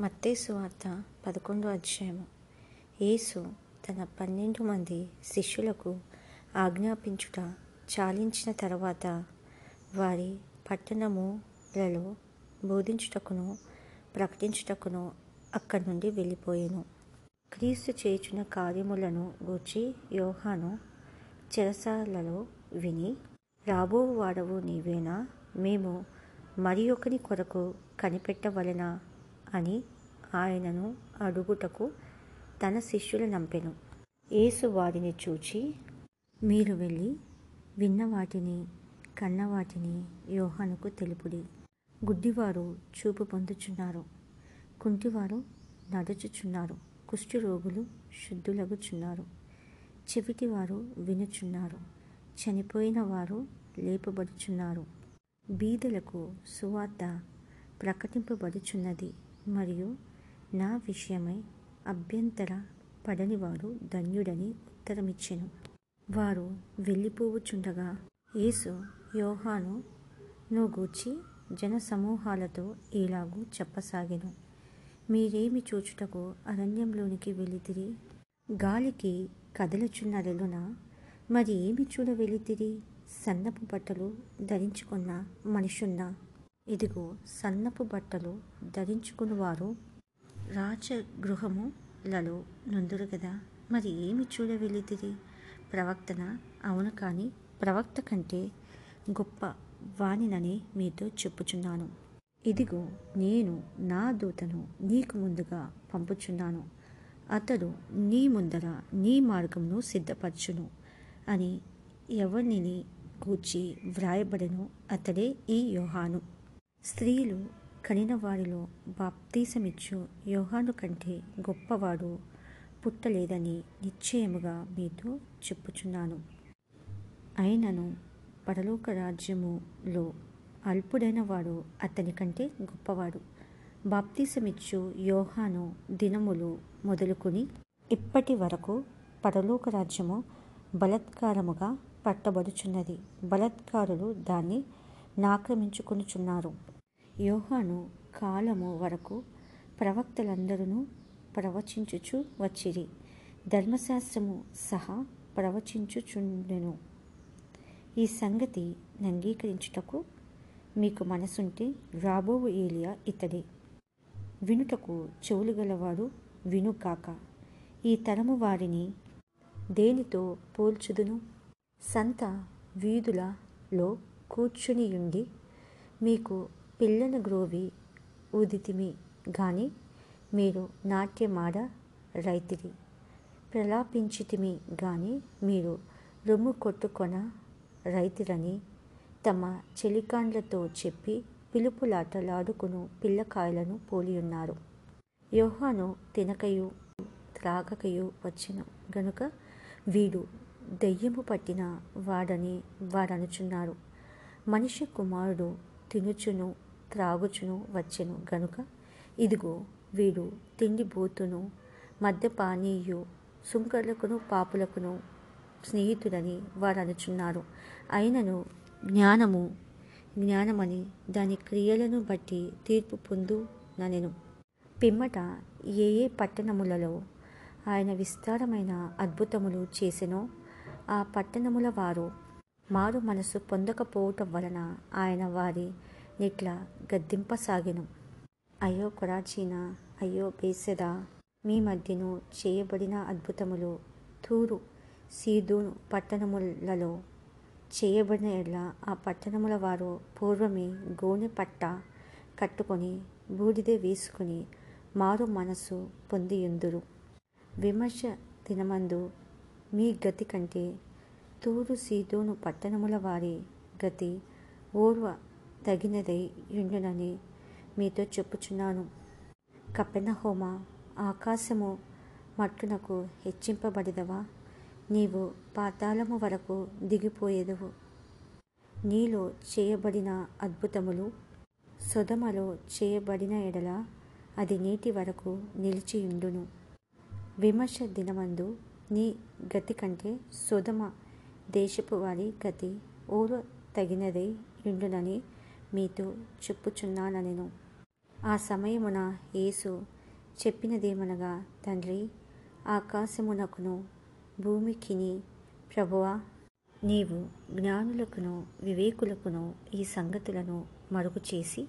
మత్తేసు వార్త పదకొండో అధ్యాయము. యేసు తన పన్నెండు మంది శిష్యులకు ఆజ్ఞాపించుట చాలించిన తర్వాత వారి పట్టణములలో బోధించుటకును ప్రకటించుటకును అక్కడి నుండి వెళ్ళిపోయాను. క్రీస్తు చేయుచున్న కార్యములను గూర్చి యోహాను చెరసాలలో విని రాబో వాడవు నీవేనా? మేము మరి ఒకని కొరకు కనిపెట్టవలెనా? అని ఆయనను అడుగుటకు తన శిష్యులు నంపెను. యేసు వారిని చూచి మీరు వెళ్ళి విన్న వాటిని కన్న వాటిని యోహానుకు తెలుపుడి. గుడ్డివారు చూపు పొందుచున్నారు. కుంటివారు నడుచుచున్నారు. కుష్టి రోగులు శుద్ధులగుచున్నారు. చెవిటివారు వినుచున్నారు. చనిపోయిన వారు లేపబడుచున్నారు. బీదలకు సువార్త ప్రకటింపబడుచున్నది. మరియు నా విషయమై అభ్యంతర పడనివాడు ధన్యుడని ఉత్తరమిచ్చెను. వారు వెళ్ళిపోవుచుండగా యేసు యోహాను ను గూర్చి జన సమూహాలతో ఇలాగూ చెప్పసాగెను. మీరేమి చూచుటకు అరణ్యంలోనికి వెళితిరి గాలికి కదలుచున్న రెలున మరి ఏమి చూడ వెళితిరి సన్నపు బట్టలు ధరించుకున్న మనుషున్నా? ఇదిగో సన్నపు బట్టలు ధరించుకున్నవారు రాజగృహములలో నుందురు కదా మరి ఏమి చూడ వెళితిరి ప్రవక్తన అవును కానీ ప్రవక్త కంటే గొప్ప వాణినని మీతో చెప్పుచున్నాను. ఇదిగో నేను నా దూతను నీకు ముందుగా పంపుచున్నాను. అతడు నీ ముందర నీ మార్గమును సిద్ధపరచును అని ఎవరిని కూర్చి వ్రాయబడెను? అతడే ఈ యోహాను. స్త్రీలు కనిన వారిలో బాప్తీసమిచ్చు యోహాను కంటే గొప్పవాడు పుట్టలేదని నిశ్చయముగా మీతో చెప్పుచున్నాను. అయినను పరలోక రాజ్యములో అల్పుడైన వాడు అతని కంటే గొప్పవాడు. బాప్తీసమిచ్చు యోహాను దినములు మొదలుకొని ఇప్పటి వరకు పరలోక రాజ్యము బలత్కారముగా పట్టబడుచున్నది. బలత్కారులు దాన్ని నాక్రమించుకొనుచున్నారు. యోహాను కాలము వరకు ప్రవక్తలందరూ ప్రవచించుచు వచ్చిరి. ధర్మశాస్త్రము సహా ప్రవచించుచుండెను. ఈ సంగతి అంగీకరించుటకు మీకు మనసుంటే రాబో ఏలియా ఇతడే. వినుటకు చెవులు గలవాడు వినుగాక. ఈ తరము వారిని దేనితో పోల్చుదును? సంత వీధులలో కూర్చునియుండి మీకు పిల్లను గ్రోవి ఊదితిమి గాని మీరు నాట్యమాడ రైతిరి. ప్రలాపించితిమి గాని మీరు రొమ్ము కొట్టుకొన రైతిరని తమ చెలికాండ్లతో చెప్పి పిలుపులాటలాడుకును పిల్లకాయలను పోలియున్నారు. యోహాను తినకయు త్రాగకయు వచ్చిన. గనుక వీడు దెయ్యము పట్టిన వాడని వాడనుచున్నారు. మనిషి కుమారుడు తినుచును త్రాగుచును వచ్చెను. గనుక ఇదిగో వీడు తిండిబోతును మద్యపానీయు సుంకర్లకును పాపులకును స్నేహితుడని వారు అనుచున్నారు. అయినను జ్ఞానము జ్ఞానమని దాని క్రియలను బట్టి తీర్పు పొందు ననెను పిమ్మట ఏ ఏ పట్టణములలో ఆయన విస్తారమైన అద్భుతములు చేసెనో ఆ పట్టణముల వారు మారు మనసు పొందకపోవటం వలన ఆయన వారి ఇట్లా గద్దింపసాగెను. అయ్యో కొరాచీన అయ్యో బేసెదా. మీ మధ్యను చేయబడిన అద్భుతములు తూరు సీదూను పట్టణములలో. చేయబడిన ఎడ్ల ఆ పట్టణముల వారు పూర్వమే గోనె పట్ట కట్టుకొని బూడిద వేసుకుని మారు మనసు పొందియుందురు. విమర్శ దినమందు మీ గతి కంటే తూరు సీదూను పట్టణముల వారి గతి ఓర్వ తగినదై యుండునని మీతో చెప్పుచున్నాను. కపెనహోమ ఆకాశము మట్టునకు హెచ్చింపబడిదవా? నీవు పాతాళము వరకు దిగిపోయేదవు. నీలో చేయబడిన అద్భుతములు సొదమలో చేయబడిన ఎడల అది నీటి వరకు నిలిచియుండును విమర్శ దినమందు నీ గతి కంటే సొదమ దేశపు వారి గతి ఊరు తగినదై యుండునని మీతో చెప్పుచున్నానెను ఆ సమయమున యేసు చెప్పినదేమనగా తండ్రి ఆకాశమునకును భూమికిని ప్రభువా నీవు జ్ఞానులకును వివేకులకును ఈ సంగతులను మరుగు చేసి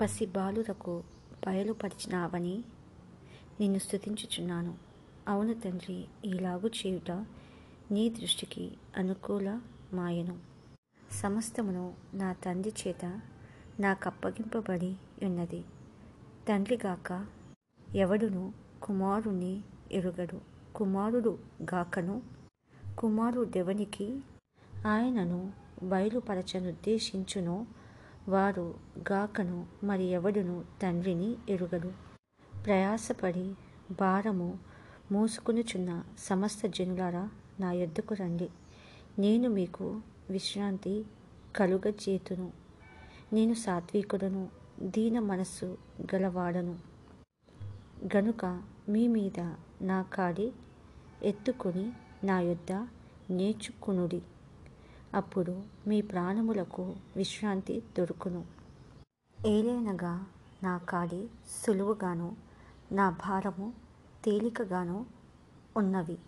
పసి బయలుపరిచినావని నిన్ను స్తుతించుచున్నాను. అవును తండ్రి ఈలాగు చేయుట నీ దృష్టికి అనుకూల మాయను సమస్తమును నా తండ్రి చేత నాకప్పగింపబడి ఉన్నది. తండ్రిగాక ఎవడును కుమారుని ఎరుగడు. కుమారుడు గాకను కుమారుడెవనికి ఆయనను బయలుపరచనుద్దేశించునో. వారు గాకను మరి ఎవడును తండ్రిని ఎరుగడు. ప్రయాసపడి భారము మూసుకునుచున్న సమస్త జనులారా నా యొద్దకు రండి. నేను మీకు విశ్రాంతి కలుగజేతును. నేను సాత్వికుడను దీన మనస్సు గలవాడను. గనుక మీ మీద నా కాడి ఎత్తుకొని నా యొద్ద నేర్చుకునుడి. అప్పుడు మీ ప్రాణములకు విశ్రాంతి దొరుకును. ఏలైనగా నా కాడి సులువుగాను నా భారము తేలికగాను ఉన్నవి.